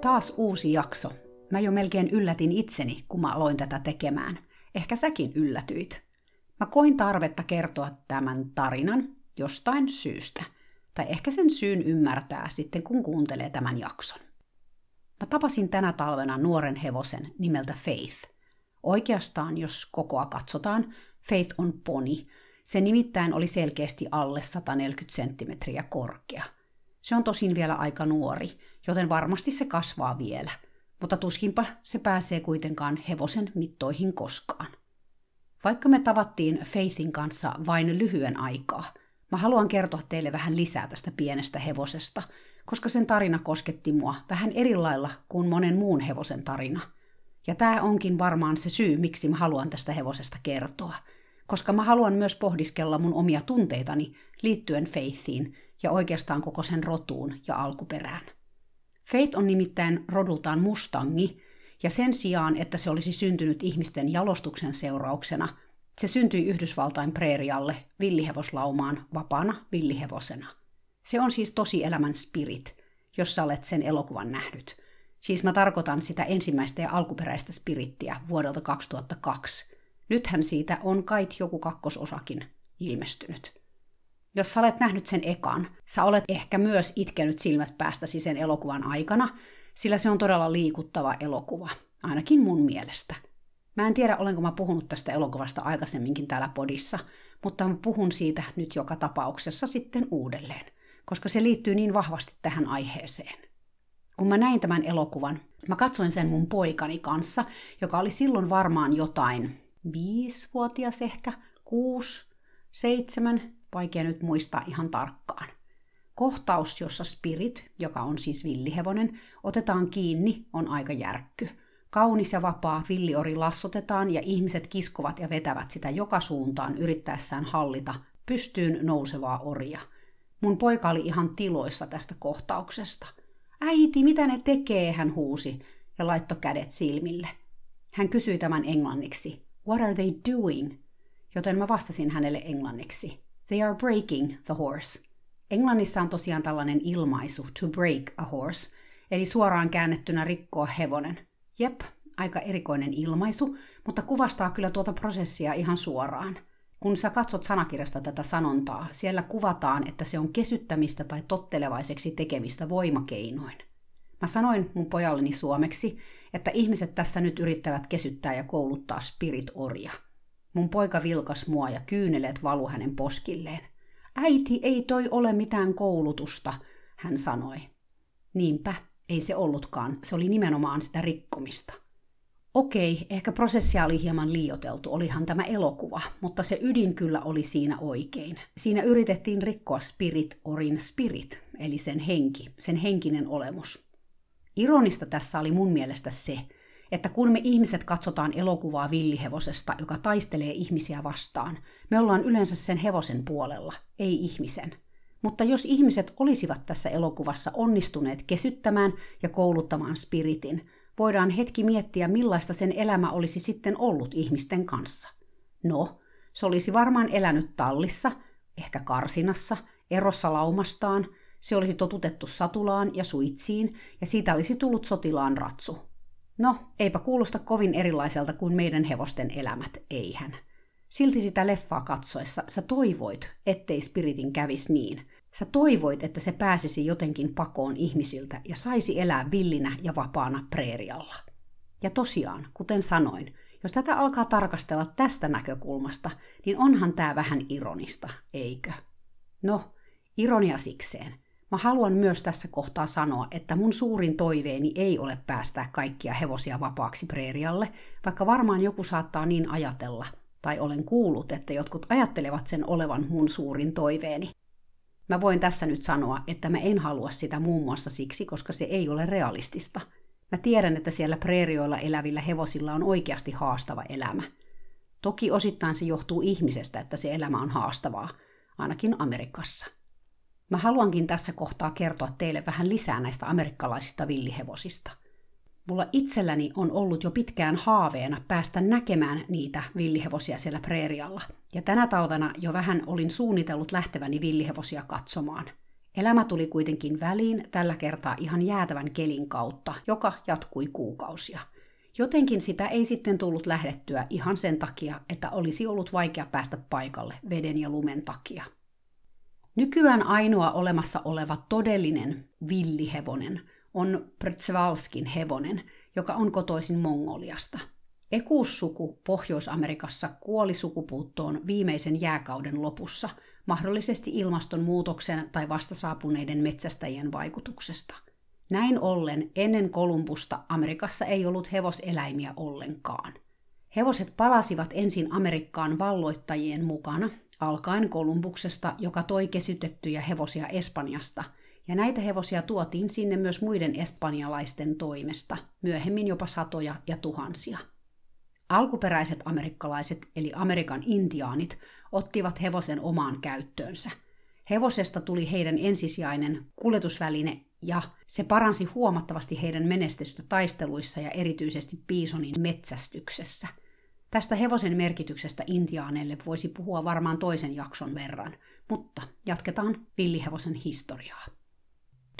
Taas uusi jakso. Mä jo melkein yllätin itseni, kun mä aloin tätä tekemään. Ehkä säkin yllätyit. Mä koin tarvetta kertoa tämän tarinan jostain syystä. Tai ehkä sen syyn ymmärtää sitten, kun kuuntelee tämän jakson. Mä tapasin tänä talvena nuoren hevosen nimeltä Faith. Oikeastaan, jos kokoa katsotaan, Faith on poni. Se nimittäin oli selkeästi alle 140 senttimetriä korkea. Se on tosin vielä aika nuori, joten varmasti se kasvaa vielä, mutta tuskinpa se pääsee kuitenkaan hevosen mittoihin koskaan. Vaikka me tavattiin Faithin kanssa vain lyhyen aikaa, mä haluan kertoa teille vähän lisää tästä pienestä hevosesta, koska sen tarina kosketti mua vähän eri lailla kuin monen muun hevosen tarina. Ja tämä onkin varmaan se syy, miksi mä haluan tästä hevosesta kertoa, koska mä haluan myös pohdiskella mun omia tunteitani liittyen Faithiin ja oikeastaan koko sen rotuun ja alkuperään. Faith on nimittäin rodultaan mustangi, ja sen sijaan, että se olisi syntynyt ihmisten jalostuksen seurauksena, se syntyi Yhdysvaltain preerialle villihevoslaumaan vapaana villihevosena. Se on siis tosi elämän spirit, jos sä olet sen elokuvan nähnyt. Siis mä tarkoitan sitä ensimmäistä ja alkuperäistä spirittiä vuodelta 2002. Nythän siitä on kait joku kakkososakin ilmestynyt. Jos sä olet nähnyt sen ekan, sä olet ehkä myös itkenyt silmät päästäsi sen elokuvan aikana, sillä se on todella liikuttava elokuva, ainakin mun mielestä. Mä en tiedä, olenko mä puhunut tästä elokuvasta aikaisemminkin täällä podissa, mutta mä puhun siitä nyt joka tapauksessa sitten uudelleen, koska se liittyy niin vahvasti tähän aiheeseen. Kun mä näin tämän elokuvan, mä katsoin sen mun poikani kanssa, joka oli silloin varmaan jotain viisivuotias ehkä, kuusi, seitsemän, vaikea nyt muistaa ihan tarkkaan. Kohtaus, jossa Spirit, joka on siis villihevonen, otetaan kiinni, on aika järkky. Kaunis ja vapaa villiori lassotetaan ja ihmiset kiskovat ja vetävät sitä joka suuntaan yrittäessään hallita pystyyn nousevaa oria. Mun poika oli ihan tiloissa tästä kohtauksesta. Äiti, mitä ne tekee, hän huusi ja laittoi kädet silmille. Hän kysyi tämän englanniksi. What are they doing? Joten mä vastasin hänelle englanniksi. They are breaking the horse. Englannissa on tosiaan tällainen ilmaisu, to break a horse, eli suoraan käännettynä rikkoa hevonen. Jep, aika erikoinen ilmaisu, mutta kuvastaa kyllä tuota prosessia ihan suoraan. Kun sä katsot sanakirjasta tätä sanontaa, siellä kuvataan, että se on kesyttämistä tai tottelevaiseksi tekemistä voimakeinoin. Mä sanoin mun pojalleni suomeksi, että ihmiset tässä nyt yrittävät kesyttää ja kouluttaa spirit-orja – Mun poika vilkas mua ja kyyneleet valu hänen poskilleen. Äiti, ei toi ole mitään koulutusta, hän sanoi. Niinpä, ei se ollutkaan, se oli nimenomaan sitä rikkomista. Okei, ehkä prosessia oli hieman liioteltu, olihan tämä elokuva, mutta se ydin kyllä oli siinä oikein. Siinä yritettiin rikkoa spirit orin spirit, eli sen henki, sen henkinen olemus. Ironista tässä oli mun mielestä se, että kun me ihmiset katsotaan elokuvaa villihevosesta, joka taistelee ihmisiä vastaan, me ollaan yleensä sen hevosen puolella, ei ihmisen. Mutta jos ihmiset olisivat tässä elokuvassa onnistuneet kesyttämään ja kouluttamaan spiritin, voidaan hetki miettiä, millaista sen elämä olisi sitten ollut ihmisten kanssa. No, se olisi varmaan elänyt tallissa, ehkä karsinassa, erossa laumastaan, se olisi totutettu satulaan ja suitsiin, ja siitä olisi tullut sotilaan ratsu. No, eipä kuulosta kovin erilaiselta kuin meidän hevosten elämät, eihän. Silti sitä leffaa katsoessa sä toivoit, ettei spiritin kävis niin. Sä toivoit, että se pääsisi jotenkin pakoon ihmisiltä ja saisi elää villinä ja vapaana preerialla. Ja tosiaan, kuten sanoin, jos tätä alkaa tarkastella tästä näkökulmasta, niin onhan tämä vähän ironista, eikö? No, ironia sikseen – Mä haluan myös tässä kohtaa sanoa, että mun suurin toiveeni ei ole päästää kaikkia hevosia vapaaksi preerialle, vaikka varmaan joku saattaa niin ajatella, tai olen kuullut, että jotkut ajattelevat sen olevan mun suurin toiveeni. Mä voin tässä nyt sanoa, että mä en halua sitä muun muassa siksi, koska se ei ole realistista. Mä tiedän, että siellä preerioilla elävillä hevosilla on oikeasti haastava elämä. Toki osittain se johtuu ihmisestä, että se elämä on haastavaa, ainakin Amerikassa. Mä haluankin tässä kohtaa kertoa teille vähän lisää näistä amerikkalaisista villihevosista. Mulla itselläni on ollut jo pitkään haaveena päästä näkemään niitä villihevosia siellä preerialla, ja tänä talvena jo vähän olin suunnitellut lähteväni villihevosia katsomaan – Elämä tuli kuitenkin väliin tällä kertaa ihan jäätävän kelin kautta, joka jatkui kuukausia. Jotenkin sitä ei sitten tullut lähdettyä ihan sen takia, että olisi ollut vaikea päästä paikalle veden ja lumen takia. Nykyään ainoa olemassa oleva todellinen villihevonen on Przewalskin hevonen, joka on kotoisin Mongoliasta. Ekuussuku Pohjois-Amerikassa kuoli sukupuuttoon viimeisen jääkauden lopussa – mahdollisesti ilmastonmuutoksen tai vastasaapuneiden metsästäjien vaikutuksesta. Näin ollen ennen Kolumbusta Amerikassa ei ollut hevoseläimiä ollenkaan. Hevoset palasivat ensin Amerikkaan valloittajien mukana, alkaen Kolumbuksesta, joka toi kesytettyjä hevosia Espanjasta, ja näitä hevosia tuotiin sinne myös muiden espanjalaisten toimesta, myöhemmin jopa satoja ja tuhansia. Alkuperäiset amerikkalaiset, eli Amerikan intiaanit, ottivat hevosen omaan käyttöönsä. Hevosesta tuli heidän ensisijainen kuljetusväline ja se paransi huomattavasti heidän menestystä taisteluissa ja erityisesti Bisonin metsästyksessä. Tästä hevosen merkityksestä intiaaneille voisi puhua varmaan toisen jakson verran, mutta jatketaan villihevosen historiaa.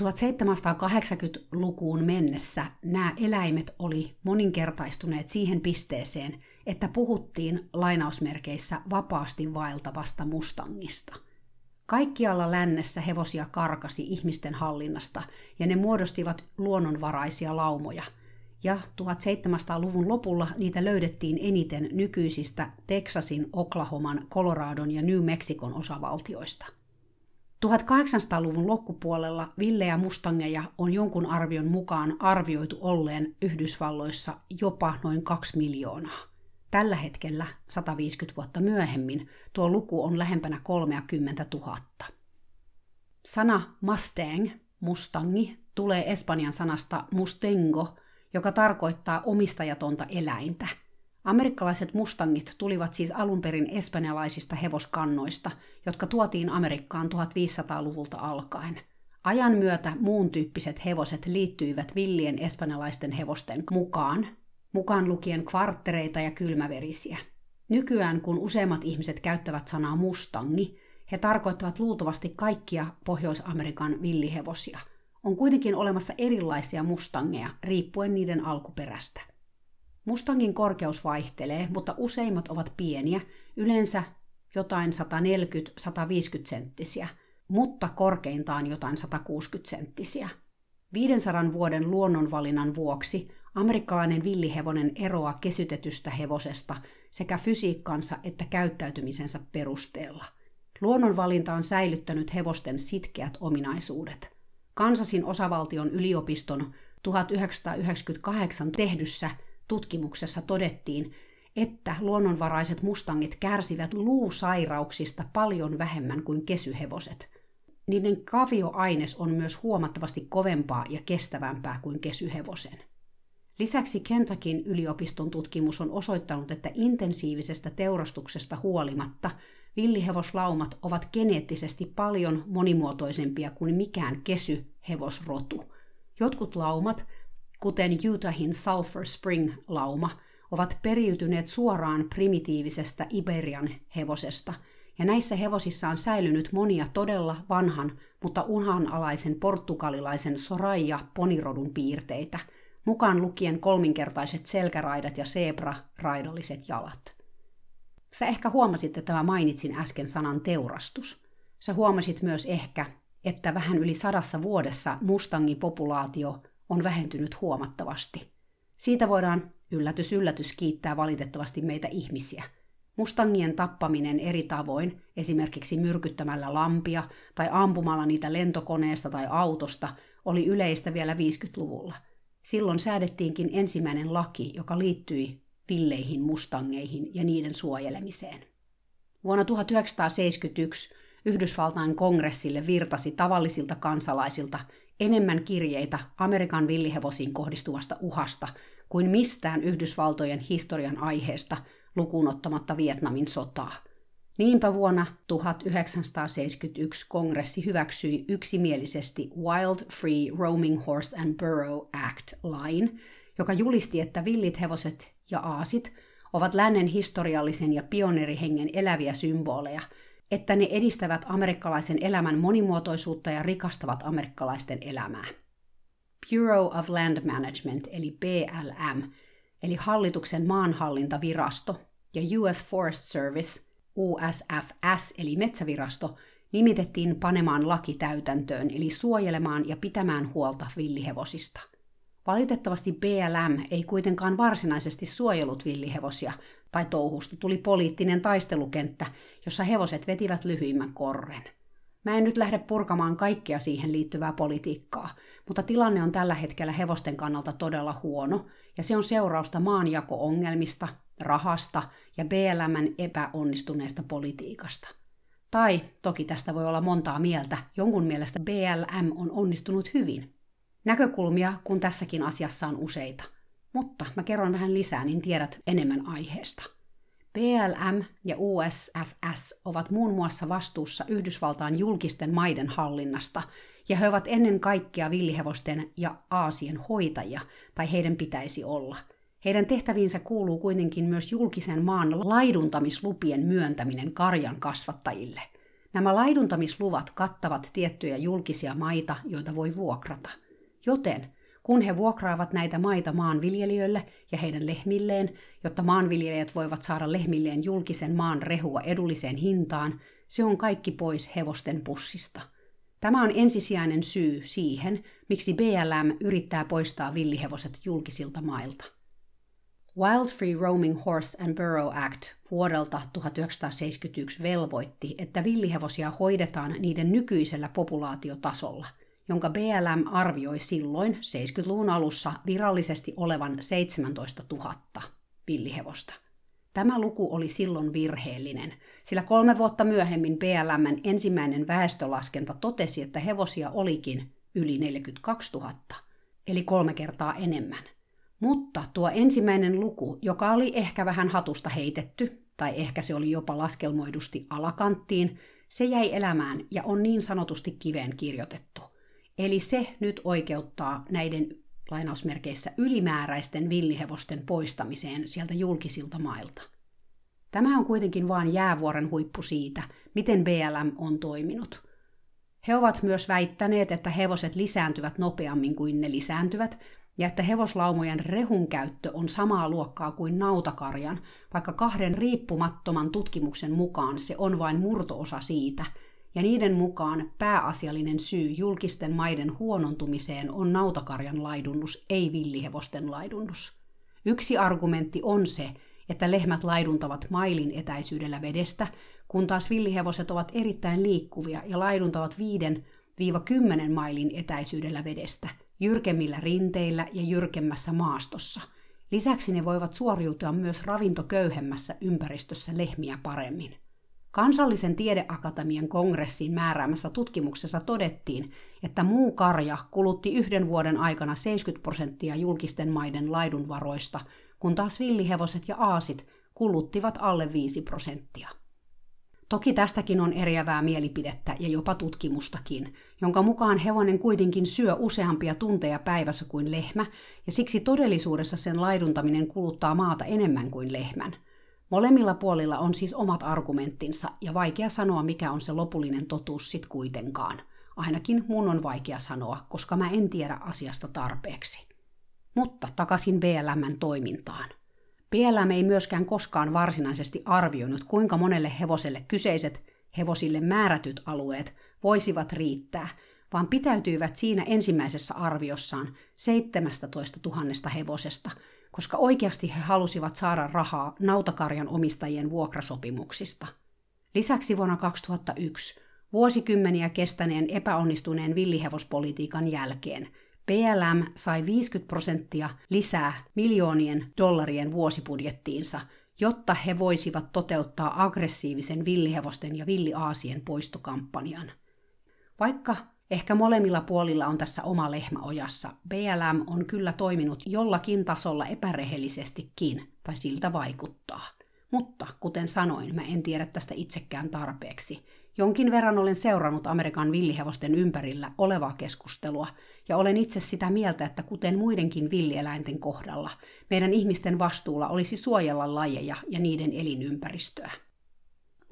1780-lukuun mennessä nämä eläimet oli moninkertaistuneet siihen pisteeseen, että puhuttiin lainausmerkeissä vapaasti vaeltavasta mustangista. Kaikkialla lännessä hevosia karkasi ihmisten hallinnasta ja ne muodostivat luonnonvaraisia laumoja. Ja 1700-luvun lopulla niitä löydettiin eniten nykyisistä Teksasin, Oklahoman, Coloradon ja New Mexicon osavaltioista – 1800-luvun loppupuolella villejä mustangeja on jonkun arvion mukaan arvioitu olleen Yhdysvalloissa jopa noin 2 miljoonaa. Tällä hetkellä, 150 vuotta myöhemmin, tuo luku on lähempänä 30 000. Sana Mustang, mustangi, tulee espanjan sanasta mustengo, joka tarkoittaa omistajatonta eläintä – Amerikkalaiset mustangit tulivat siis alun perin espanjalaisista hevoskannoista, jotka tuotiin Amerikkaan 1500-luvulta alkaen. Ajan myötä muun tyyppiset hevoset liittyivät villien espanjalaisten hevosten mukaan, mukaan lukien kvarttereita ja kylmäverisiä. Nykyään, kun useimmat ihmiset käyttävät sanaa mustangi, he tarkoittavat luultavasti kaikkia Pohjois-Amerikan villihevosia. On kuitenkin olemassa erilaisia mustangeja, riippuen niiden alkuperästä. Mustangin korkeus vaihtelee, mutta useimmat ovat pieniä, yleensä jotain 140-150 senttisiä, mutta korkeintaan jotain 160 senttisiä. 500 vuoden luonnonvalinnan vuoksi amerikkalainen villihevonen eroaa kesytetystä hevosesta sekä fysiikkansa että käyttäytymisensä perusteella. Luonnonvalinta on säilyttänyt hevosten sitkeät ominaisuudet. Kansasin osavaltion yliopiston 1998 tehdyssä tutkimuksessa todettiin, että luonnonvaraiset mustangit kärsivät luusairauksista paljon vähemmän kuin kesyhevoset. Niiden kavioaines on myös huomattavasti kovempaa ja kestävämpää kuin kesyhevosen. Lisäksi Kentakin yliopiston tutkimus on osoittanut, että intensiivisestä teurastuksesta huolimatta villihevoslaumat ovat geneettisesti paljon monimuotoisempia kuin mikään kesyhevosrotu. Jotkut laumat kuten Utahin Sulphur Spring-lauma, ovat periytyneet suoraan primitiivisesta Iberian hevosesta, ja näissä hevosissa on säilynyt monia todella vanhan, mutta uhanalaisen portugalilaisen Soraya ponirodun piirteitä, mukaan lukien kolminkertaiset selkäraidat ja zebra-raidalliset jalat. Sä ehkä huomasit, että mä mainitsin äsken sanan teurastus. Sä huomasit myös ehkä, että vähän yli sadassa vuodessa mustangin populaatio on vähentynyt huomattavasti. Siitä voidaan yllätys yllätys kiittää valitettavasti meitä ihmisiä. Mustangien tappaminen eri tavoin, esimerkiksi myrkyttämällä lampia tai ampumalla niitä lentokoneesta tai autosta, oli yleistä vielä 50-luvulla. Silloin säädettiinkin ensimmäinen laki, joka liittyi villeihin mustangeihin ja niiden suojelemiseen. Vuonna 1971 Yhdysvaltain kongressille virtasi tavallisilta kansalaisilta enemmän kirjeitä Amerikan villihevosiin kohdistuvasta uhasta kuin mistään Yhdysvaltojen historian aiheesta lukuun ottamatta Vietnamin sotaa. Niinpä vuonna 1971 kongressi hyväksyi yksimielisesti Wild Free Roaming Horse and Burrow Act-lain, joka julisti, että villit hevoset ja aasit ovat lännen historiallisen ja pioneerihengen eläviä symboleja, että ne edistävät amerikkalaisen elämän monimuotoisuutta ja rikastavat amerikkalaisten elämää. Bureau of Land Management eli BLM, eli hallituksen maanhallintavirasto, ja US Forest Service, USFS eli metsävirasto, nimitettiin panemaan laki täytäntöön, eli suojelemaan ja pitämään huolta villihevosista – Valitettavasti BLM ei kuitenkaan varsinaisesti suojellut villihevosia, tai touhusta tuli poliittinen taistelukenttä, jossa hevoset vetivät lyhyimmän korren. Mä en nyt lähde purkamaan kaikkea siihen liittyvää politiikkaa, mutta tilanne on tällä hetkellä hevosten kannalta todella huono, ja se on seurausta maanjako-ongelmista, rahasta ja BLMn epäonnistuneesta politiikasta. Tai toki tästä voi olla montaa mieltä, jonkun mielestä BLM on onnistunut hyvin – Näkökulmia, kun tässäkin asiassa on useita. Mutta mä kerron vähän lisää, niin tiedät enemmän aiheesta. BLM ja USFS ovat muun muassa vastuussa Yhdysvaltain julkisten maiden hallinnasta, ja he ovat ennen kaikkea villihevosten ja aasien hoitajia, tai heidän pitäisi olla. Heidän tehtäviinsä kuuluu kuitenkin myös julkisen maan laiduntamislupien myöntäminen karjan kasvattajille. Nämä laiduntamisluvat kattavat tiettyjä julkisia maita, joita voi vuokrata – Joten kun he vuokraavat näitä maita maanviljelijöille ja heidän lehmilleen, jotta maanviljelijät voivat saada lehmilleen julkisen maan rehua edulliseen hintaan, se on kaikki pois hevosten pussista. Tämä on ensisijainen syy siihen, miksi BLM yrittää poistaa villihevoset julkisilta mailta. Wild Free Roaming Horse and Burrow Act vuodelta 1971 velvoitti, että villihevosia hoidetaan niiden nykyisellä populaatiotasolla – jonka BLM arvioi silloin 70-luvun alussa virallisesti olevan 17 000 villihevosta. Tämä luku oli silloin virheellinen, sillä kolme vuotta myöhemmin BLMn ensimmäinen väestölaskenta totesi, että hevosia olikin yli 42 000, eli kolme kertaa enemmän. Mutta tuo ensimmäinen luku, joka oli ehkä vähän hatusta heitetty, tai ehkä se oli jopa laskelmoidusti alakanttiin, se jäi elämään ja on niin sanotusti kiveen kirjoitettu – Eli se nyt oikeuttaa näiden lainausmerkeissä ylimääräisten villihevosten poistamiseen sieltä julkisilta mailta. Tämä on kuitenkin vain jäävuoren huippu siitä, miten BLM on toiminut. He ovat myös väittäneet, että hevoset lisääntyvät nopeammin kuin ne lisääntyvät, ja että hevoslaumojen rehun käyttö on samaa luokkaa kuin nautakarjan, vaikka kahden riippumattoman tutkimuksen mukaan se on vain murtoosa siitä – ja niiden mukaan pääasiallinen syy julkisten maiden huonontumiseen on nautakarjan laidunnus, ei villihevosten laidunnus. Yksi argumentti on se, että lehmät laiduntavat mailin etäisyydellä vedestä, kun taas villihevoset ovat erittäin liikkuvia ja laiduntavat 5-10 mailin etäisyydellä vedestä, jyrkemmillä rinteillä ja jyrkemmässä maastossa. Lisäksi ne voivat suoriutua myös ravintoköyhemmässä ympäristössä lehmiä paremmin. Kansallisen tiedeakatemian kongressin määräämässä tutkimuksessa todettiin, että muu karja kulutti yhden vuoden aikana 70 prosenttia julkisten maiden laidunvaroista, kun taas villihevoset ja aasit kuluttivat alle 5 prosenttia. Toki tästäkin on eriävää mielipidettä ja jopa tutkimustakin, jonka mukaan hevonen kuitenkin syö useampia tunteja päivässä kuin lehmä, ja siksi todellisuudessa sen laiduntaminen kuluttaa maata enemmän kuin lehmän – Molemmilla puolilla on siis omat argumenttinsa ja vaikea sanoa, mikä on se lopullinen totuus sit kuitenkaan. Ainakin mun on vaikea sanoa, koska mä en tiedä asiasta tarpeeksi. Mutta takaisin BLMn toimintaan. BLM ei myöskään koskaan varsinaisesti arvioinut, kuinka monelle hevoselle kyseiset hevosille määrätyt alueet voisivat riittää, vaan pitäytyivät siinä ensimmäisessä arviossaan 17 000 hevosesta – koska oikeasti he halusivat saada rahaa nautakarjan omistajien vuokrasopimuksista. Lisäksi vuonna 2001, vuosikymmeniä kestäneen epäonnistuneen villihevospolitiikan jälkeen, PLM sai 50 prosenttia lisää miljoonien dollarien vuosibudjettiinsa, jotta he voisivat toteuttaa aggressiivisen villihevosten ja villiaasien poistokampanjan. Vaikka Ehkä molemmilla puolilla on tässä oma lehmä ojassa. BLM on kyllä toiminut jollakin tasolla epärehellisestikin, tai siltä vaikuttaa. Mutta, kuten sanoin, mä en tiedä tästä itsekään tarpeeksi. Jonkin verran olen seurannut Amerikan villihevosten ympärillä olevaa keskustelua, ja olen itse sitä mieltä, että kuten muidenkin villieläinten kohdalla, meidän ihmisten vastuulla olisi suojella lajeja ja niiden elinympäristöä.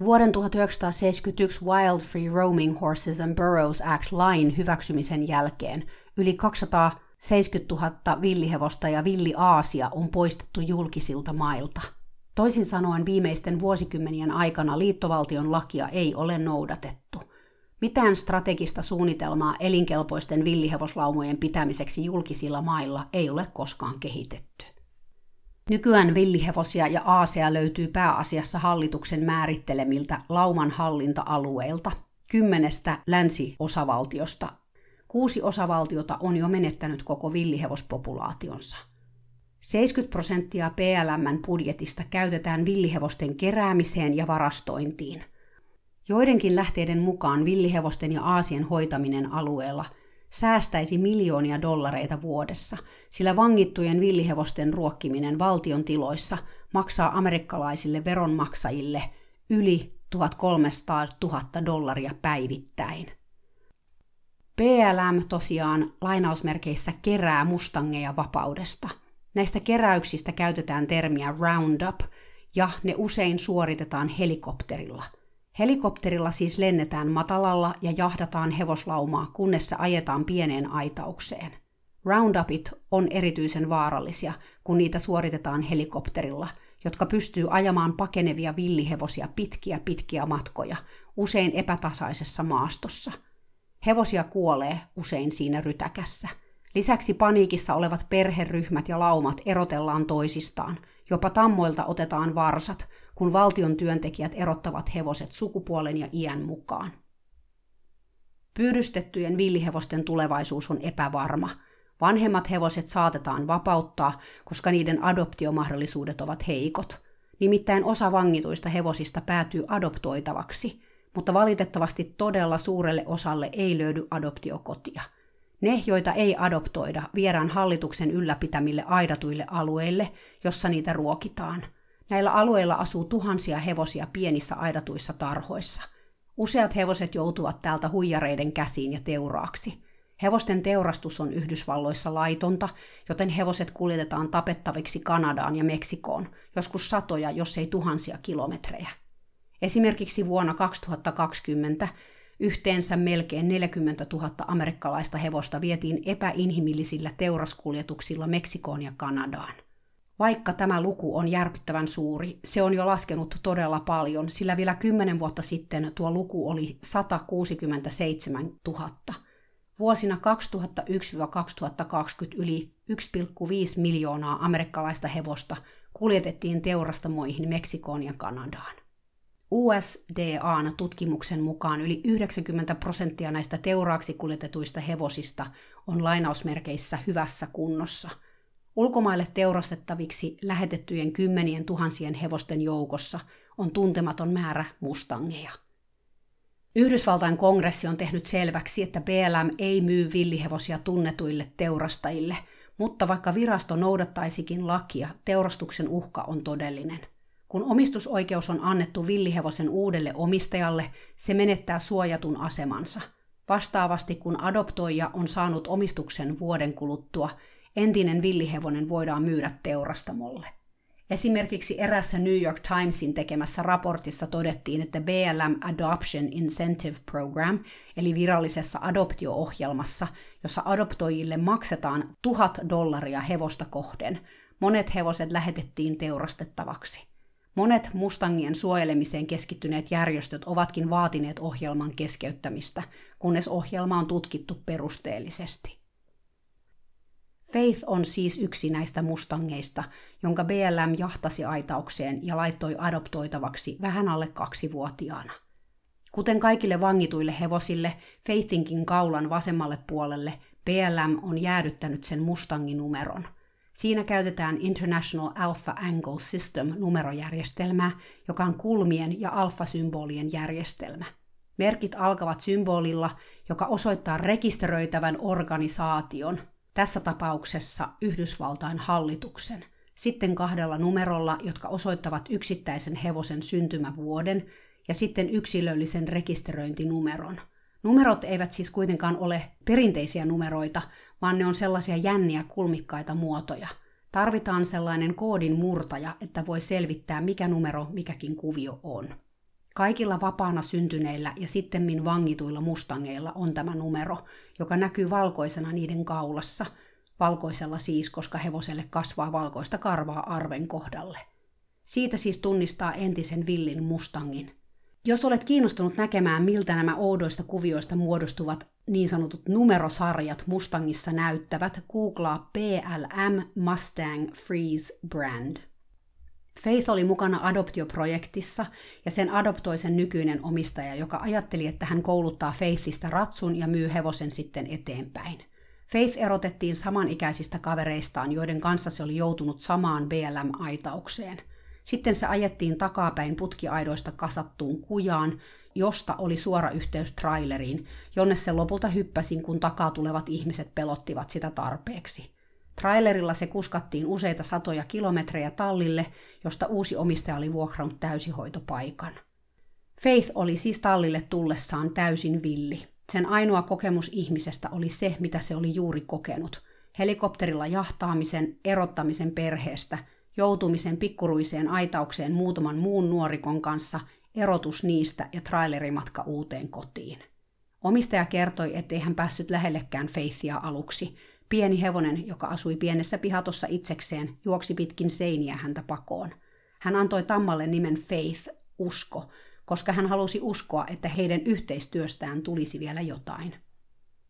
Vuoden 1971 Wild Free Roaming Horses and Burrows Act lain hyväksymisen jälkeen yli 270 000 villihevosta ja villiaasia on poistettu julkisilta mailta. Toisin sanoen viimeisten vuosikymmenien aikana liittovaltion lakia ei ole noudatettu. Mitään strategista suunnitelmaa elinkelpoisten villihevoslaumojen pitämiseksi julkisilla mailla ei ole koskaan kehitetty. Nykyään villihevosia ja aaseja löytyy pääasiassa hallituksen määrittelemiltä lauman hallinta-alueilta, kymmenestä länsiosavaltiosta. Kuusi osavaltiota on jo menettänyt koko villihevospopulaationsa. 70 prosenttia PLMn budjetista käytetään villihevosten keräämiseen ja varastointiin. Joidenkin lähteiden mukaan villihevosten ja aasien hoitaminen alueella – säästäisi miljoonia dollareita vuodessa, sillä vangittujen villihevosten ruokkiminen valtion tiloissa maksaa amerikkalaisille veronmaksajille yli 1300 000 dollaria päivittäin. PLM tosiaan lainausmerkeissä kerää mustangeja vapaudesta. Näistä keräyksistä käytetään termiä roundup, ja ne usein suoritetaan helikopterilla – Helikopterilla siis lennetään matalalla ja jahdataan hevoslaumaa, kunnes se ajetaan pieneen aitaukseen. Roundupit on erityisen vaarallisia, kun niitä suoritetaan helikopterilla, jotka pystyy ajamaan pakenevia villihevosia pitkiä pitkiä matkoja, usein epätasaisessa maastossa. Hevosia kuolee usein siinä rytäkässä. Lisäksi paniikissa olevat perheryhmät ja laumat erotellaan toisistaan. Jopa tammoilta otetaan varsat, kun valtion työntekijät erottavat hevoset sukupuolen ja iän mukaan. Pyydystettyjen villihevosten tulevaisuus on epävarma. Vanhemmat hevoset saatetaan vapauttaa, koska niiden adoptiomahdollisuudet ovat heikot. Nimittäin osa vangituista hevosista päätyy adoptoitavaksi, mutta valitettavasti todella suurelle osalle ei löydy adoptiokotia. Ne, joita ei adoptoida, viedään hallituksen ylläpitämille aidatuille alueille, jossa niitä ruokitaan – Näillä alueilla asuu tuhansia hevosia pienissä aidatuissa tarhoissa. Useat hevoset joutuvat täältä huijareiden käsiin ja teuraaksi. Hevosten teurastus on Yhdysvalloissa laitonta, joten hevoset kuljetetaan tapettaviksi Kanadaan ja Meksikoon, joskus satoja, jos ei tuhansia kilometrejä. Esimerkiksi vuonna 2020 yhteensä melkein 40 000 amerikkalaista hevosta vietiin epäinhimillisillä teuraskuljetuksilla Meksikoon ja Kanadaan. Vaikka tämä luku on järkyttävän suuri, se on jo laskenut todella paljon, sillä vielä kymmenen vuotta sitten tuo luku oli 167 000. Vuosina 2001-2020 yli 1,5 miljoonaa amerikkalaista hevosta kuljetettiin teurastamoihin Meksikoon ja Kanadaan. USDAn tutkimuksen mukaan yli 90 prosenttia näistä teuraaksi kuljetetuista hevosista on lainausmerkeissä hyvässä kunnossa – Ulkomaille teurastettaviksi lähetettyjen kymmenien tuhansien hevosten joukossa on tuntematon määrä mustangeja. Yhdysvaltain kongressi on tehnyt selväksi, että BLM ei myy villihevosia tunnetuille teurastajille, mutta vaikka virasto noudattaisikin lakia, teurastuksen uhka on todellinen. Kun omistusoikeus on annettu villihevosen uudelle omistajalle, se menettää suojatun asemansa. Vastaavasti kun adoptoija on saanut omistuksen vuoden kuluttua, entinen villihevonen voidaan myydä teurastamolle. Esimerkiksi erässä New York Timesin tekemässä raportissa todettiin, että BLM Adoption Incentive Program, eli virallisessa adoptio-ohjelmassa, jossa adoptoijille maksetaan tuhat dollaria hevosta kohden, monet hevoset lähetettiin teurastettavaksi. Monet Mustangien suojelemiseen keskittyneet järjestöt ovatkin vaatineet ohjelman keskeyttämistä, kunnes ohjelma on tutkittu perusteellisesti. Faith on siis yksi näistä mustangeista, jonka BLM jahtasi aitaukseen ja laittoi adoptoitavaksi vähän alle kaksivuotiaana. Kuten kaikille vangituille hevosille, Faithinkin kaulan vasemmalle puolelle BLM on jäädyttänyt sen Mustangin-numeron. Siinä käytetään International Alpha Angle System numerojärjestelmää, joka on kulmien ja alfa-symbolien järjestelmä. Merkit alkavat symbolilla, joka osoittaa rekisteröitävän organisaation, tässä tapauksessa Yhdysvaltain hallituksen, sitten kahdella numerolla, jotka osoittavat yksittäisen hevosen syntymävuoden, ja sitten yksilöllisen rekisteröintinumeron. Numerot eivät siis kuitenkaan ole perinteisiä numeroita, vaan ne on sellaisia jänniä kulmikkaita muotoja. Tarvitaan sellainen koodin murtaja, että voi selvittää, mikä numero mikäkin kuvio on. Kaikilla vapaana syntyneillä ja sittemmin vangituilla mustangeilla on tämä numero, joka näkyy valkoisena niiden kaulassa. Valkoisella siis, koska hevoselle kasvaa valkoista karvaa arven kohdalle. Siitä siis tunnistaa entisen villin mustangin. Jos olet kiinnostunut näkemään, miltä nämä oudoista kuvioista muodostuvat niin sanotut numerosarjat Mustangissa näyttävät, googlaa PLM Mustang Freeze Brand. Faith oli mukana adoptioprojektissa ja sen adoptoi sen nykyinen omistaja, joka ajatteli, että hän kouluttaa Faithista ratsun ja myy hevosen sitten eteenpäin. Faith erotettiin samanikäisistä kavereistaan, joiden kanssa se oli joutunut samaan BLM-aitaukseen. Sitten se ajettiin takapäin putkiaidoista kasattuun kujaan, josta oli suora yhteys traileriin, jonne se lopulta hyppäsin, kun takaa tulevat ihmiset pelottivat sitä tarpeeksi. Trailerilla se kuskattiin useita satoja kilometrejä tallille, josta uusi omistaja oli vuokrannut täysihoitopaikan. Faith oli siis tallille tullessaan täysin villi. Sen ainoa kokemus ihmisestä oli se, mitä se oli juuri kokenut. Helikopterilla jahtaamisen, erottamisen perheestä, joutumisen pikkuruiseen aitaukseen muutaman muun nuorikon kanssa, erotus niistä ja trailerimatka uuteen kotiin. Omistaja kertoi, ettei hän päässyt lähellekään Faithia aluksi – Pieni hevonen, joka asui pienessä pihatossa itsekseen, juoksi pitkin seiniä häntä pakoon. Hän antoi tammalle nimen Faith, usko, koska hän halusi uskoa, että heidän yhteistyöstään tulisi vielä jotain.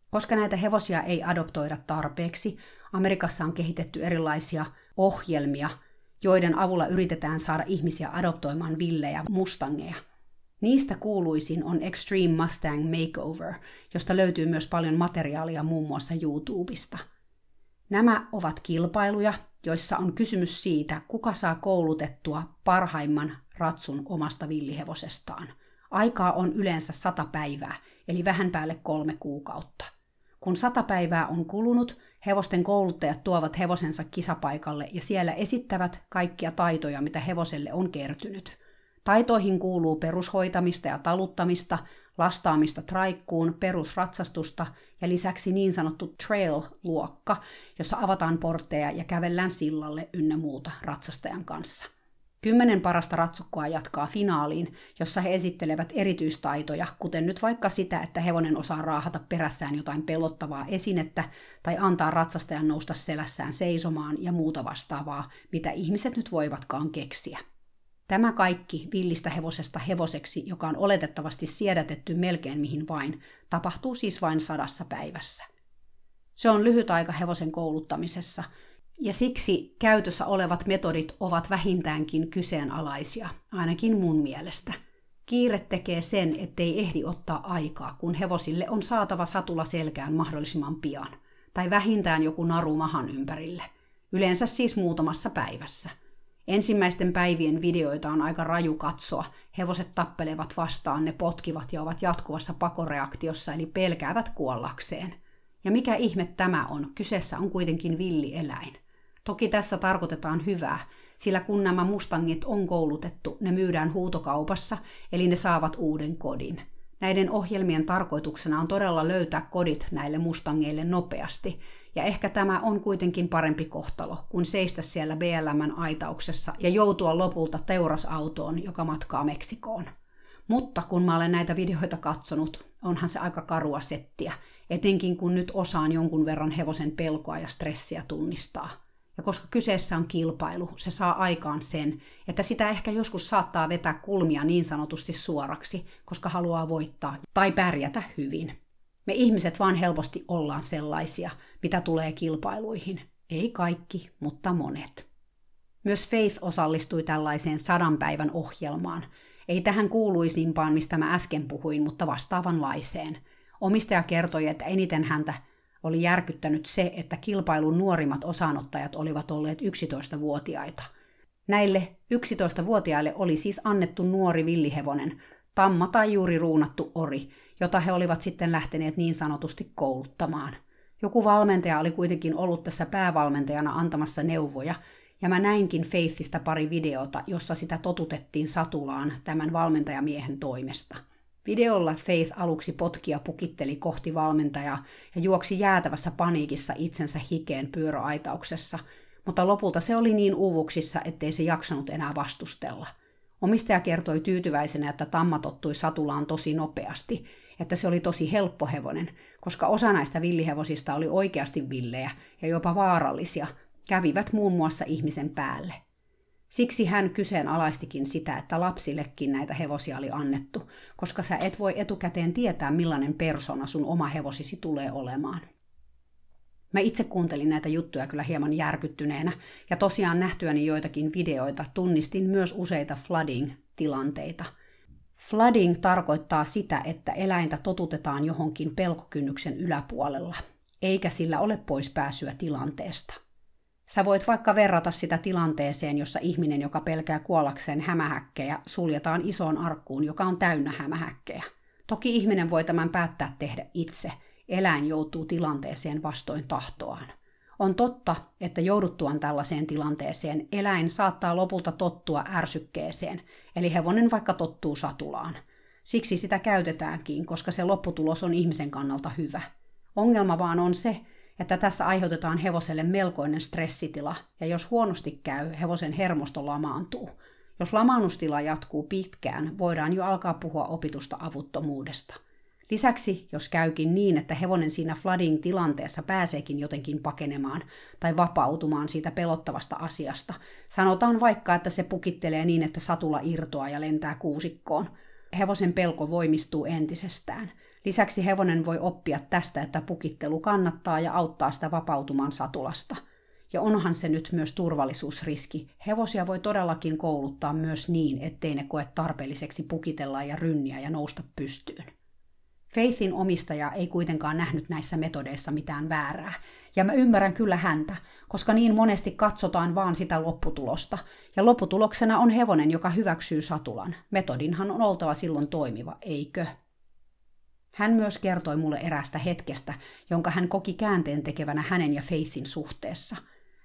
Koska näitä hevosia ei adoptoida tarpeeksi, Amerikassa on kehitetty erilaisia ohjelmia, joiden avulla yritetään saada ihmisiä adoptoimaan villejä mustangeja. Niistä kuuluisin on Extreme Mustang Makeover, josta löytyy myös paljon materiaalia muun muassa YouTubesta. Nämä ovat kilpailuja, joissa on kysymys siitä, kuka saa koulutettua parhaimman ratsun omasta villihevosestaan. Aikaa on yleensä sata päivää, eli vähän päälle kolme kuukautta. Kun sata päivää on kulunut, hevosten kouluttajat tuovat hevosensa kisapaikalle ja siellä esittävät kaikkia taitoja, mitä hevoselle on kertynyt – Taitoihin kuuluu perushoitamista ja taluttamista, lastaamista traikkuun, perusratsastusta ja lisäksi niin sanottu trail-luokka, jossa avataan portteja ja kävellään sillalle ynnä muuta ratsastajan kanssa. Kymmenen parasta ratsukkoa jatkaa finaaliin, jossa he esittelevät erityistaitoja, kuten nyt vaikka sitä, että hevonen osaa raahata perässään jotain pelottavaa esinettä tai antaa ratsastajan nousta selässään seisomaan ja muuta vastaavaa, mitä ihmiset nyt voivatkaan keksiä. Tämä kaikki villistä hevosesta hevoseksi, joka on oletettavasti siedätetty melkein mihin vain, tapahtuu siis vain sadassa päivässä. Se on lyhyt aika hevosen kouluttamisessa, ja siksi käytössä olevat metodit ovat vähintäänkin kyseenalaisia, ainakin mun mielestä. Kiire tekee sen, ettei ehdi ottaa aikaa, kun hevosille on saatava satula selkään mahdollisimman pian, tai vähintään joku naru mahan ympärille, yleensä siis muutamassa päivässä – Ensimmäisten päivien videoita on aika raju katsoa. Hevoset tappelevat vastaan, ne potkivat ja ovat jatkuvassa pakoreaktiossa, eli pelkäävät kuollakseen. Ja mikä ihme tämä on? Kyseessä on kuitenkin villieläin. Toki tässä tarkoitetaan hyvää, sillä kun nämä mustangit on koulutettu, ne myydään huutokaupassa, eli ne saavat uuden kodin. Näiden ohjelmien tarkoituksena on todella löytää kodit näille mustangeille nopeasti, ja ehkä tämä on kuitenkin parempi kohtalo, kuin seistä siellä BLMn aitauksessa ja joutua lopulta teurasautoon, joka matkaa Meksikoon. Mutta kun mä olen näitä videoita katsonut, onhan se aika karua settiä, etenkin kun nyt osaan jonkun verran hevosen pelkoa ja stressiä tunnistaa. Ja koska kyseessä on kilpailu, se saa aikaan sen, että sitä ehkä joskus saattaa vetää kulmia niin sanotusti suoraksi, koska haluaa voittaa tai pärjätä hyvin. Me ihmiset vaan helposti ollaan sellaisia, mitä tulee kilpailuihin. Ei kaikki, mutta monet. Myös Faith osallistui tällaiseen sadan päivän ohjelmaan. Ei tähän kuuluisimpaan, mistä mä äsken puhuin, mutta vastaavanlaiseen. Omistaja kertoi, että eniten häntä oli järkyttänyt se, että kilpailun nuorimmat osanottajat olivat olleet 11-vuotiaita. Näille 11-vuotiaille oli siis annettu nuori villihevonen, tamma tai juuri ruunattu ori, jota he olivat sitten lähteneet niin sanotusti kouluttamaan. Joku valmentaja oli kuitenkin ollut tässä päävalmentajana antamassa neuvoja, ja mä näinkin Faithistä pari videota, jossa sitä totutettiin satulaan tämän valmentajamiehen toimesta. Videolla Faith aluksi potkia pukitteli kohti valmentajaa ja juoksi jäätävässä paniikissa itsensä hikeen pyöräaitauksessa, mutta lopulta se oli niin uuvuksissa, ettei se jaksanut enää vastustella. Omistaja kertoi tyytyväisenä, että tamma tottui satulaan tosi nopeasti, että se oli tosi helppo hevonen, koska osa näistä villihevosista oli oikeasti villejä ja jopa vaarallisia, kävivät muun muassa ihmisen päälle. Siksi hän kyseenalaistikin sitä, että lapsillekin näitä hevosia oli annettu, koska sä et voi etukäteen tietää, millainen persona sun oma hevosisi tulee olemaan. Mä itse kuuntelin näitä juttuja kyllä hieman järkyttyneenä, ja tosiaan nähtyäni joitakin videoita tunnistin myös useita flooding-tilanteita. Flooding tarkoittaa sitä, että eläintä totutetaan johonkin pelkokynnyksen yläpuolella, eikä sillä ole pois pääsyä tilanteesta – Sä voit vaikka verrata sitä tilanteeseen, jossa ihminen, joka pelkää kuollakseen hämähäkkejä, suljetaan isoon arkkuun, joka on täynnä hämähäkkejä. Toki ihminen voi tämän päättää tehdä itse. Eläin joutuu tilanteeseen vastoin tahtoaan. On totta, että jouduttuaan tällaiseen tilanteeseen eläin saattaa lopulta tottua ärsykkeeseen, eli hevonen vaikka tottuu satulaan. Siksi sitä käytetäänkin, koska se lopputulos on ihmisen kannalta hyvä. Ongelma vaan on se, että tässä aiheutetaan hevoselle melkoinen stressitila, ja jos huonosti käy, hevosen hermosto lamaantuu. Jos lamaannustila jatkuu pitkään, voidaan jo alkaa puhua opitusta avuttomuudesta. Lisäksi, jos käykin niin, että hevonen siinä flooding tilanteessa pääseekin jotenkin pakenemaan tai vapautumaan siitä pelottavasta asiasta, sanotaan vaikka, että se pukittelee niin, että satula irtoaa ja lentää kuusikkoon. Hevosen pelko voimistuu entisestään – Lisäksi hevonen voi oppia tästä, että pukittelu kannattaa ja auttaa sitä vapautumaan satulasta. Ja onhan se nyt myös turvallisuusriski. Hevosia voi todellakin kouluttaa myös niin, ettei ne koe tarpeelliseksi pukitella ja rynniä ja nousta pystyyn. Faithin omistaja ei kuitenkaan nähnyt näissä metodeissa mitään väärää, ja mä ymmärrän kyllä häntä, koska niin monesti katsotaan vaan sitä lopputulosta, ja lopputuloksena on hevonen, joka hyväksyy satulan. Metodinhan on oltava silloin toimiva, eikö? Hän myös kertoi mulle erästä hetkestä, jonka hän koki käänteen tekevänä hänen ja Faithin suhteessa.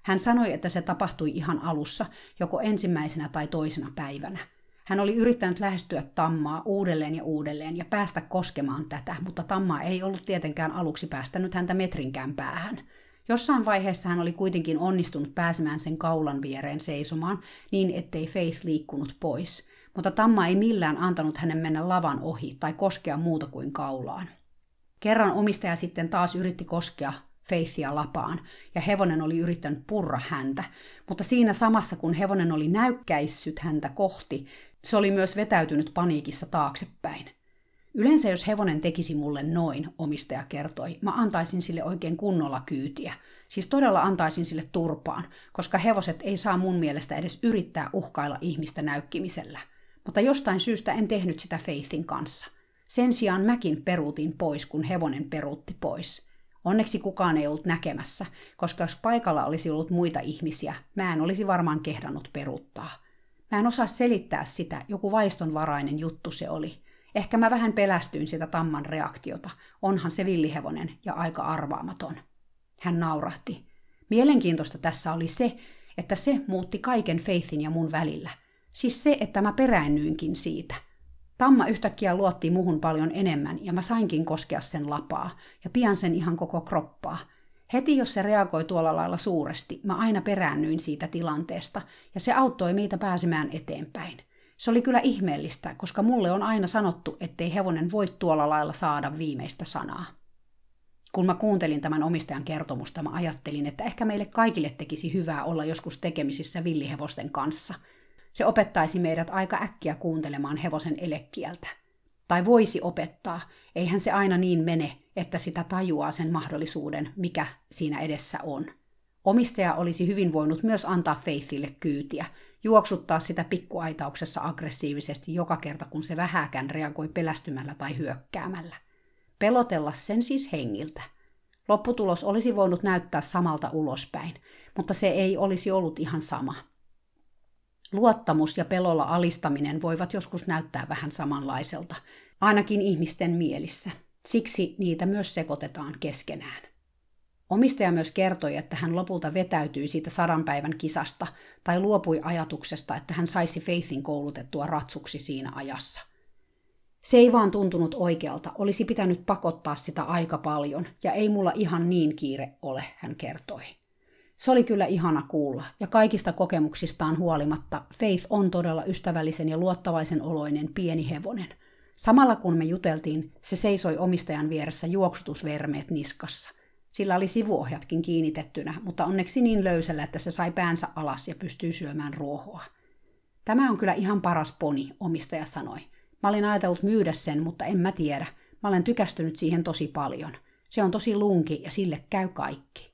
Hän sanoi, että se tapahtui ihan alussa, joko ensimmäisenä tai toisena päivänä. Hän oli yrittänyt lähestyä Tammaa uudelleen ja uudelleen ja päästä koskemaan tätä, mutta Tammaa ei ollut tietenkään aluksi päästänyt häntä metrinkään päähän. Jossain vaiheessa hän oli kuitenkin onnistunut pääsemään sen kaulan viereen seisomaan niin, ettei Faith liikkunut pois – mutta Tamma ei millään antanut hänen mennä lavan ohi tai koskea muuta kuin kaulaan. Kerran omistaja sitten taas yritti koskea Faithia lapaan, ja hevonen oli yrittänyt purra häntä, mutta siinä samassa kun hevonen oli näykkäissyt häntä kohti, se oli myös vetäytynyt paniikissa taaksepäin. Yleensä jos hevonen tekisi mulle noin, omistaja kertoi, mä antaisin sille oikein kunnolla kyytiä. Siis todella antaisin sille turpaan, koska hevoset ei saa mun mielestä edes yrittää uhkailla ihmistä näykkimisellä mutta jostain syystä en tehnyt sitä Faithin kanssa. Sen sijaan mäkin peruutin pois, kun hevonen peruutti pois. Onneksi kukaan ei ollut näkemässä, koska jos paikalla olisi ollut muita ihmisiä, mä en olisi varmaan kehdannut peruuttaa. Mä en osaa selittää sitä, joku vaistonvarainen juttu se oli. Ehkä mä vähän pelästyin sitä tamman reaktiota. Onhan se villihevonen ja aika arvaamaton. Hän naurahti. Mielenkiintoista tässä oli se, että se muutti kaiken Faithin ja mun välillä – Siis se, että mä peräännyinkin siitä. Tamma yhtäkkiä luotti muhun paljon enemmän ja mä sainkin koskea sen lapaa ja pian sen ihan koko kroppaa. Heti jos se reagoi tuolla lailla suuresti, mä aina peräännyin siitä tilanteesta ja se auttoi meitä pääsemään eteenpäin. Se oli kyllä ihmeellistä, koska mulle on aina sanottu, ettei hevonen voi tuolla lailla saada viimeistä sanaa. Kun mä kuuntelin tämän omistajan kertomusta, mä ajattelin, että ehkä meille kaikille tekisi hyvää olla joskus tekemisissä villihevosten kanssa – se opettaisi meidät aika äkkiä kuuntelemaan hevosen elekieltä. Tai voisi opettaa, eihän se aina niin mene, että sitä tajuaa sen mahdollisuuden, mikä siinä edessä on. Omistaja olisi hyvin voinut myös antaa Faithille kyytiä, juoksuttaa sitä pikkuaitauksessa aggressiivisesti joka kerta, kun se vähäkään reagoi pelästymällä tai hyökkäämällä. Pelotella sen siis hengiltä. Lopputulos olisi voinut näyttää samalta ulospäin, mutta se ei olisi ollut ihan sama – Luottamus ja pelolla alistaminen voivat joskus näyttää vähän samanlaiselta, ainakin ihmisten mielissä. Siksi niitä myös sekoitetaan keskenään. Omistaja myös kertoi, että hän lopulta vetäytyi siitä sadan päivän kisasta tai luopui ajatuksesta, että hän saisi Faithin koulutettua ratsuksi siinä ajassa. Se ei vaan tuntunut oikealta, olisi pitänyt pakottaa sitä aika paljon, ja ei mulla ihan niin kiire ole, hän kertoi. Se oli kyllä ihana kuulla, ja kaikista kokemuksistaan huolimatta Faith on todella ystävällisen ja luottavaisen oloinen pieni hevonen. Samalla kun me juteltiin, se seisoi omistajan vieressä juoksutusvermeet niskassa. Sillä oli sivuohjatkin kiinnitettynä, mutta onneksi niin löysällä, että se sai päänsä alas ja pystyi syömään ruohoa. Tämä on kyllä ihan paras poni, omistaja sanoi. Mä olin ajatellut myydä sen, mutta en mä tiedä. Mä olen tykästynyt siihen tosi paljon. Se on tosi lunki ja sille käy kaikki.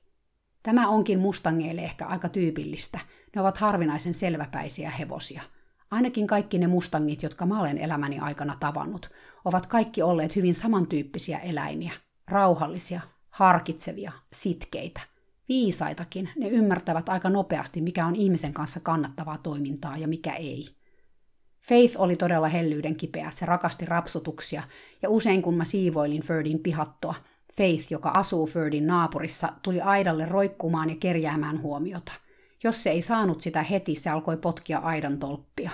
Tämä onkin mustangeille ehkä aika tyypillistä. Ne ovat harvinaisen selväpäisiä hevosia. Ainakin kaikki ne mustangit, jotka mä olen elämäni aikana tavannut, ovat kaikki olleet hyvin samantyyppisiä eläimiä. Rauhallisia, harkitsevia, sitkeitä. Viisaitakin, ne ymmärtävät aika nopeasti, mikä on ihmisen kanssa kannattavaa toimintaa ja mikä ei. Faith oli todella hellyyden kipeä, se rakasti rapsutuksia, ja usein kun mä siivoilin Ferdin pihattoa, Faith, joka asuu Ferdin naapurissa, tuli aidalle roikkumaan ja kerjäämään huomiota. Jos se ei saanut sitä heti, se alkoi potkia aidan tolppia.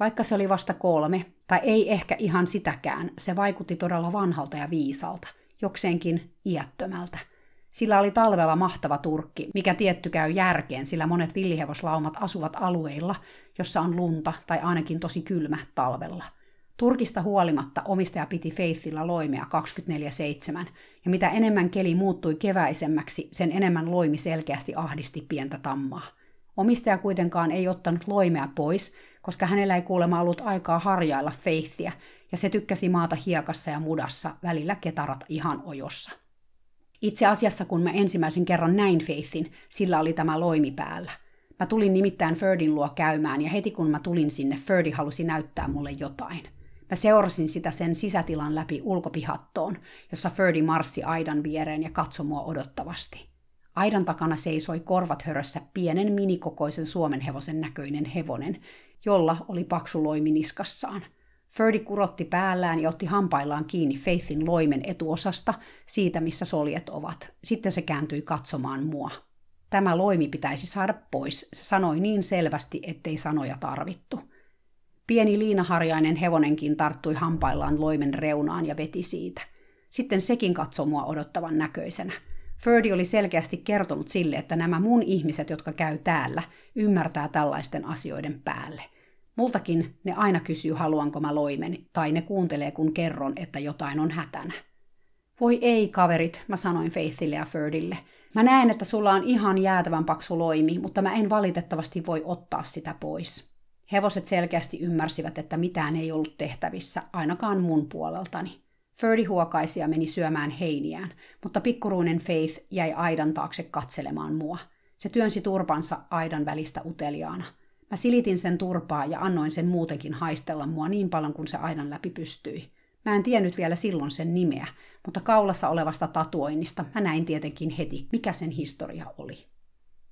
Vaikka se oli vasta kolme, tai ei ehkä ihan sitäkään, se vaikutti todella vanhalta ja viisalta, jokseenkin iättömältä. Sillä oli talvella mahtava turkki, mikä tietty käy järkeen, sillä monet villihevoslaumat asuvat alueilla, jossa on lunta tai ainakin tosi kylmä talvella – Turkista huolimatta omistaja piti Faithilla loimea 24-7, ja mitä enemmän keli muuttui keväisemmäksi, sen enemmän loimi selkeästi ahdisti pientä tammaa. Omistaja kuitenkaan ei ottanut loimea pois, koska hänellä ei kuulemma ollut aikaa harjailla Faithia, ja se tykkäsi maata hiekassa ja mudassa, välillä ketarat ihan ojossa. Itse asiassa kun mä ensimmäisen kerran näin Faithin, sillä oli tämä loimi päällä. Mä tulin nimittäin Ferdin luo käymään, ja heti kun mä tulin sinne, Ferdi halusi näyttää mulle jotain. Mä seurasin sitä sen sisätilan läpi ulkopihattoon, jossa Ferdi marssi aidan viereen ja katsoi mua odottavasti. Aidan takana seisoi korvat hörössä pienen minikokoisen suomenhevosen näköinen hevonen, jolla oli paksu loimi niskassaan. Ferdi kurotti päällään ja otti hampaillaan kiinni Faithin loimen etuosasta, siitä missä soljet ovat. Sitten se kääntyi katsomaan mua. Tämä loimi pitäisi saada pois, se sanoi niin selvästi, ettei sanoja tarvittu. Pieni liinaharjainen hevonenkin tarttui hampaillaan loimen reunaan ja veti siitä. Sitten sekin katsoi mua odottavan näköisenä. Ferdi oli selkeästi kertonut sille, että nämä mun ihmiset, jotka käy täällä, ymmärtää tällaisten asioiden päälle. Multakin ne aina kysyy, haluanko mä loimen, tai ne kuuntelee, kun kerron, että jotain on hätänä. Voi ei, kaverit, mä sanoin Faithille ja Ferdille. Mä näen, että sulla on ihan jäätävän paksu loimi, mutta mä en valitettavasti voi ottaa sitä pois. Hevoset selkeästi ymmärsivät, että mitään ei ollut tehtävissä, ainakaan mun puoleltani. Ferdi huokaisi ja meni syömään heiniään, mutta pikkuruinen Faith jäi aidan taakse katselemaan mua. Se työnsi turpansa aidan välistä uteliaana. Mä silitin sen turpaa ja annoin sen muutenkin haistella mua niin paljon kuin se aidan läpi pystyi. Mä en tiennyt vielä silloin sen nimeä, mutta kaulassa olevasta tatuoinnista mä näin tietenkin heti, mikä sen historia oli.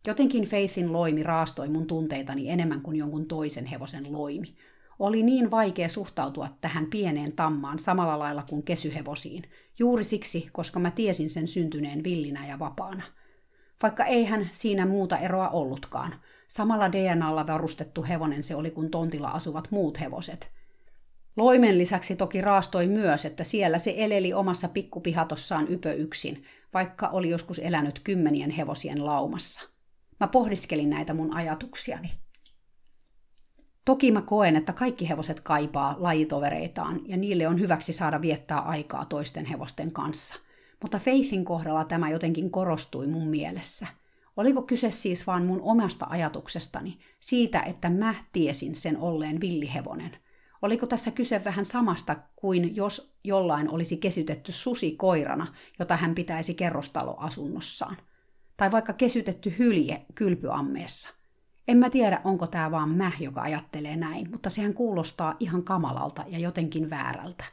Jotenkin Faithin loimi raastoi mun tunteitani enemmän kuin jonkun toisen hevosen loimi. Oli niin vaikea suhtautua tähän pieneen tammaan samalla lailla kuin kesyhevosiin, juuri siksi, koska mä tiesin sen syntyneen villinä ja vapaana. Vaikka eihän siinä muuta eroa ollutkaan. Samalla DNAlla varustettu hevonen se oli kuin tontilla asuvat muut hevoset. Loimen lisäksi toki raastoi myös, että siellä se eleli omassa pikkupihatossaan ypö yksin, vaikka oli joskus elänyt kymmenien hevosien laumassa. Mä pohdiskelin näitä mun ajatuksiani. Toki mä koen, että kaikki hevoset kaipaa lajitovereitaan ja niille on hyväksi saada viettää aikaa toisten hevosten kanssa. Mutta Faithin kohdalla tämä jotenkin korostui mun mielessä. Oliko kyse siis vaan mun omasta ajatuksestani, siitä, että mä tiesin sen olleen villihevonen? Oliko tässä kyse vähän samasta kuin jos jollain olisi kesytetty susi koirana, jota hän pitäisi kerrostaloasunnossaan? tai vaikka kesytetty hylje kylpyammeessa. En mä tiedä, onko tämä vaan mä, joka ajattelee näin, mutta sehän kuulostaa ihan kamalalta ja jotenkin väärältä.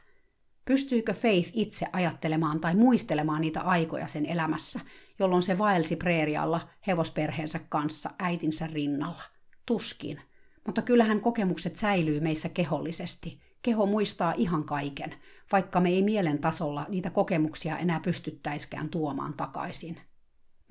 Pystyykö Faith itse ajattelemaan tai muistelemaan niitä aikoja sen elämässä, jolloin se vaelsi preerialla hevosperheensä kanssa äitinsä rinnalla? Tuskin. Mutta kyllähän kokemukset säilyy meissä kehollisesti. Keho muistaa ihan kaiken, vaikka me ei mielen tasolla niitä kokemuksia enää pystyttäiskään tuomaan takaisin.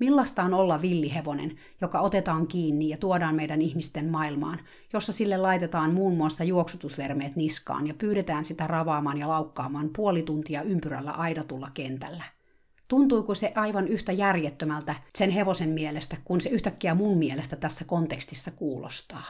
Millaista on olla villihevonen, joka otetaan kiinni ja tuodaan meidän ihmisten maailmaan, jossa sille laitetaan muun muassa juoksutusvermeet niskaan ja pyydetään sitä ravaamaan ja laukkaamaan puoli tuntia ympyrällä aidatulla kentällä? Tuntuiko se aivan yhtä järjettömältä sen hevosen mielestä, kun se yhtäkkiä mun mielestä tässä kontekstissa kuulostaa?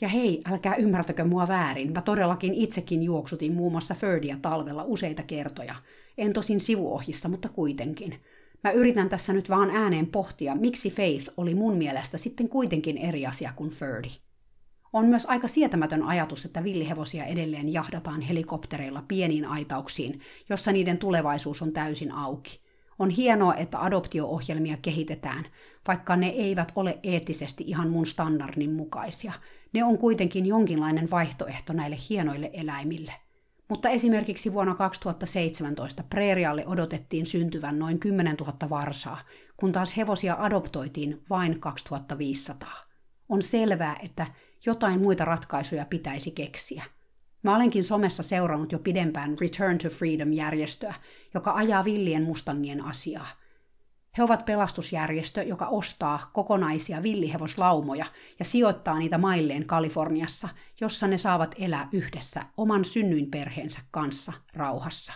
Ja hei, älkää ymmärtäkö mua väärin, mä todellakin itsekin juoksutin muun muassa Ferdia talvella useita kertoja. En tosin sivuohissa, mutta kuitenkin. Mä yritän tässä nyt vaan ääneen pohtia, miksi Faith oli mun mielestä sitten kuitenkin eri asia kuin Ferdi. On myös aika sietämätön ajatus, että villihevosia edelleen jahdataan helikoptereilla pieniin aitauksiin, jossa niiden tulevaisuus on täysin auki. On hienoa, että adoptio-ohjelmia kehitetään, vaikka ne eivät ole eettisesti ihan mun standardin mukaisia. Ne on kuitenkin jonkinlainen vaihtoehto näille hienoille eläimille. Mutta esimerkiksi vuonna 2017 preerialle odotettiin syntyvän noin 10 000 varsaa, kun taas hevosia adoptoitiin vain 2500. On selvää, että jotain muita ratkaisuja pitäisi keksiä. Mä olenkin somessa seurannut jo pidempään Return to Freedom-järjestöä, joka ajaa villien mustangien asiaa – he ovat pelastusjärjestö, joka ostaa kokonaisia villihevoslaumoja ja sijoittaa niitä mailleen Kaliforniassa, jossa ne saavat elää yhdessä oman synnyinperheensä kanssa rauhassa.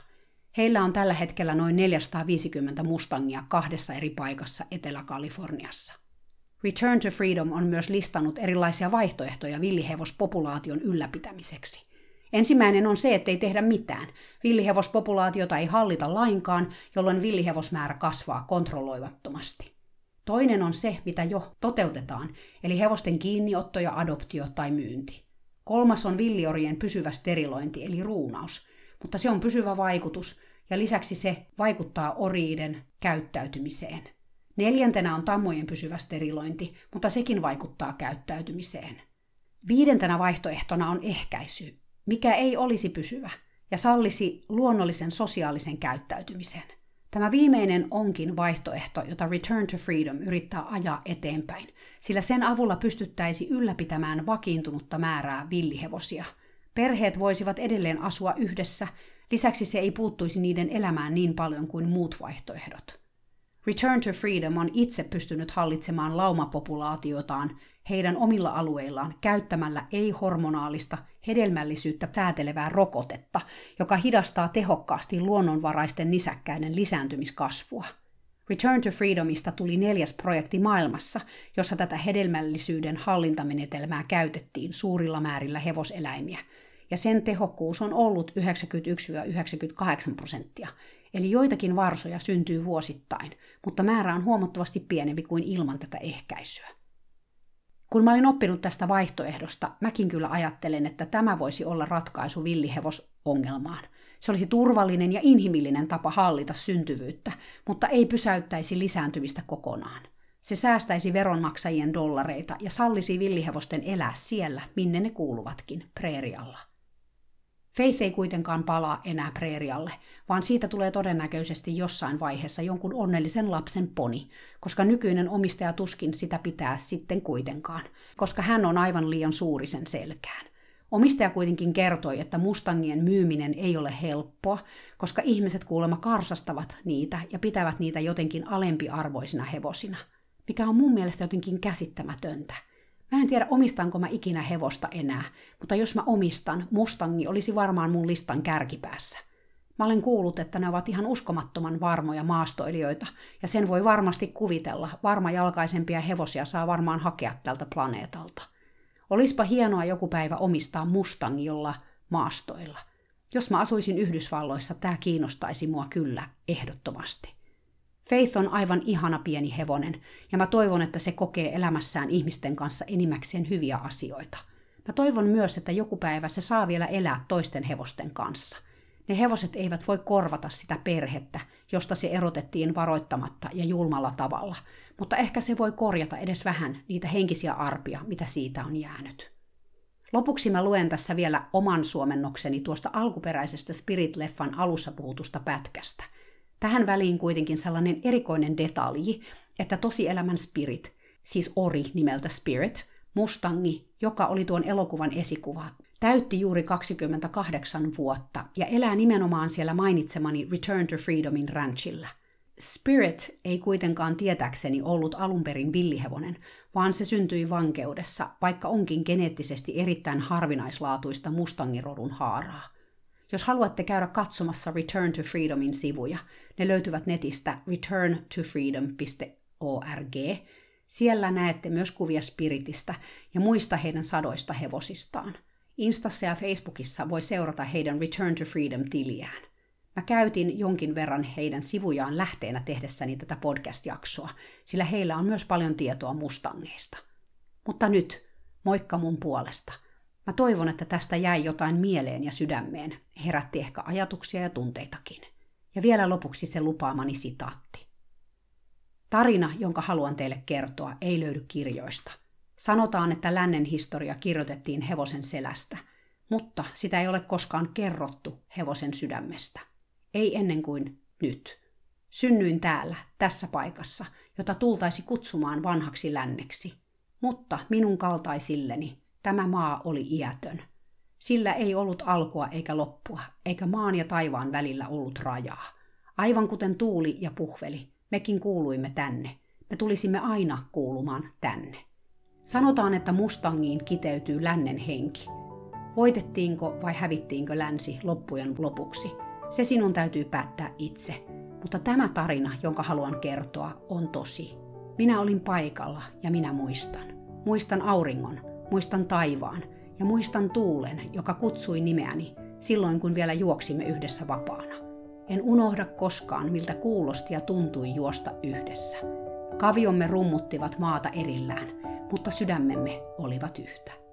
Heillä on tällä hetkellä noin 450 mustangia kahdessa eri paikassa Etelä-Kaliforniassa. Return to Freedom on myös listannut erilaisia vaihtoehtoja villihevospopulaation ylläpitämiseksi. Ensimmäinen on se, ettei tehdä mitään. Villihevospopulaatiota ei hallita lainkaan, jolloin villihevosmäärä kasvaa kontrolloivattomasti. Toinen on se, mitä jo toteutetaan, eli hevosten kiinniotto ja adoptio tai myynti. Kolmas on villiorien pysyvä sterilointi, eli ruunaus, mutta se on pysyvä vaikutus, ja lisäksi se vaikuttaa oriiden käyttäytymiseen. Neljäntenä on tammojen pysyvä sterilointi, mutta sekin vaikuttaa käyttäytymiseen. Viidentenä vaihtoehtona on ehkäisy, mikä ei olisi pysyvä ja sallisi luonnollisen sosiaalisen käyttäytymisen. Tämä viimeinen onkin vaihtoehto, jota Return to Freedom yrittää ajaa eteenpäin, sillä sen avulla pystyttäisi ylläpitämään vakiintunutta määrää villihevosia. Perheet voisivat edelleen asua yhdessä, lisäksi se ei puuttuisi niiden elämään niin paljon kuin muut vaihtoehdot. Return to Freedom on itse pystynyt hallitsemaan laumapopulaatiotaan heidän omilla alueillaan käyttämällä ei-hormonaalista hedelmällisyyttä säätelevää rokotetta, joka hidastaa tehokkaasti luonnonvaraisten nisäkkäiden lisääntymiskasvua. Return to Freedomista tuli neljäs projekti maailmassa, jossa tätä hedelmällisyyden hallintamenetelmää käytettiin suurilla määrillä hevoseläimiä, ja sen tehokkuus on ollut 91-98 prosenttia, eli joitakin varsoja syntyy vuosittain, mutta määrä on huomattavasti pienempi kuin ilman tätä ehkäisyä. Kun mä olin oppinut tästä vaihtoehdosta, mäkin kyllä ajattelen, että tämä voisi olla ratkaisu villihevosongelmaan. Se olisi turvallinen ja inhimillinen tapa hallita syntyvyyttä, mutta ei pysäyttäisi lisääntymistä kokonaan. Se säästäisi veronmaksajien dollareita ja sallisi villihevosten elää siellä, minne ne kuuluvatkin, preerialla. Faith ei kuitenkaan palaa enää preerialle, vaan siitä tulee todennäköisesti jossain vaiheessa jonkun onnellisen lapsen poni, koska nykyinen omistaja tuskin sitä pitää sitten kuitenkaan, koska hän on aivan liian suuri sen selkään. Omistaja kuitenkin kertoi, että mustangien myyminen ei ole helppoa, koska ihmiset kuulemma karsastavat niitä ja pitävät niitä jotenkin alempiarvoisina hevosina, mikä on mun mielestä jotenkin käsittämätöntä. Mä en tiedä, omistanko mä ikinä hevosta enää, mutta jos mä omistan, Mustangi olisi varmaan mun listan kärkipäässä. Mä olen kuullut, että ne ovat ihan uskomattoman varmoja maastoilijoita, ja sen voi varmasti kuvitella. Varmajalkaisempia hevosia saa varmaan hakea tältä planeetalta. Olispa hienoa joku päivä omistaa Mustang jolla maastoilla. Jos mä asuisin Yhdysvalloissa, tämä kiinnostaisi mua kyllä ehdottomasti. Faith on aivan ihana pieni hevonen, ja mä toivon, että se kokee elämässään ihmisten kanssa enimmäkseen hyviä asioita. Mä toivon myös, että joku päivä se saa vielä elää toisten hevosten kanssa. Ne hevoset eivät voi korvata sitä perhettä, josta se erotettiin varoittamatta ja julmalla tavalla, mutta ehkä se voi korjata edes vähän niitä henkisiä arpia, mitä siitä on jäänyt. Lopuksi mä luen tässä vielä oman suomennokseni tuosta alkuperäisestä Spirit-leffan alussa puhutusta pätkästä – Tähän väliin kuitenkin sellainen erikoinen detalji, että tosielämän spirit, siis ori nimeltä spirit, mustangi joka oli tuon elokuvan esikuva, täytti juuri 28 vuotta ja elää nimenomaan siellä mainitsemani Return to Freedomin ranchilla. Spirit ei kuitenkaan tietäkseni ollut alun perin villihevonen, vaan se syntyi vankeudessa, vaikka onkin geneettisesti erittäin harvinaislaatuista mustangirodun haaraa. Jos haluatte käydä katsomassa Return to Freedomin sivuja, ne löytyvät netistä returntofreedom.org. Siellä näette myös kuvia Spiritistä ja muista heidän sadoista hevosistaan. Instassa ja Facebookissa voi seurata heidän Return to Freedom-tiliään. Mä käytin jonkin verran heidän sivujaan lähteenä tehdessäni tätä podcast-jaksoa, sillä heillä on myös paljon tietoa mustangeista. Mutta nyt, moikka mun puolesta. Mä toivon, että tästä jäi jotain mieleen ja sydämeen, herätti ehkä ajatuksia ja tunteitakin. Ja vielä lopuksi se lupaamani sitaatti. Tarina, jonka haluan teille kertoa, ei löydy kirjoista. Sanotaan, että lännen historia kirjoitettiin hevosen selästä, mutta sitä ei ole koskaan kerrottu hevosen sydämestä. Ei ennen kuin nyt. Synnyin täällä, tässä paikassa, jota tultaisi kutsumaan vanhaksi länneksi. Mutta minun kaltaisilleni tämä maa oli iätön. Sillä ei ollut alkua eikä loppua, eikä maan ja taivaan välillä ollut rajaa. Aivan kuten tuuli ja puhveli, mekin kuuluimme tänne. Me tulisimme aina kuulumaan tänne. Sanotaan, että Mustangiin kiteytyy lännen henki. Voitettiinko vai hävittiinkö länsi loppujen lopuksi – se sinun täytyy päättää itse. Mutta tämä tarina, jonka haluan kertoa, on tosi. Minä olin paikalla ja minä muistan. Muistan auringon, muistan taivaan ja muistan tuulen, joka kutsui nimeäni silloin, kun vielä juoksimme yhdessä vapaana. En unohda koskaan, miltä kuulosti ja tuntui juosta yhdessä. Kaviomme rummuttivat maata erillään, mutta sydämemme olivat yhtä.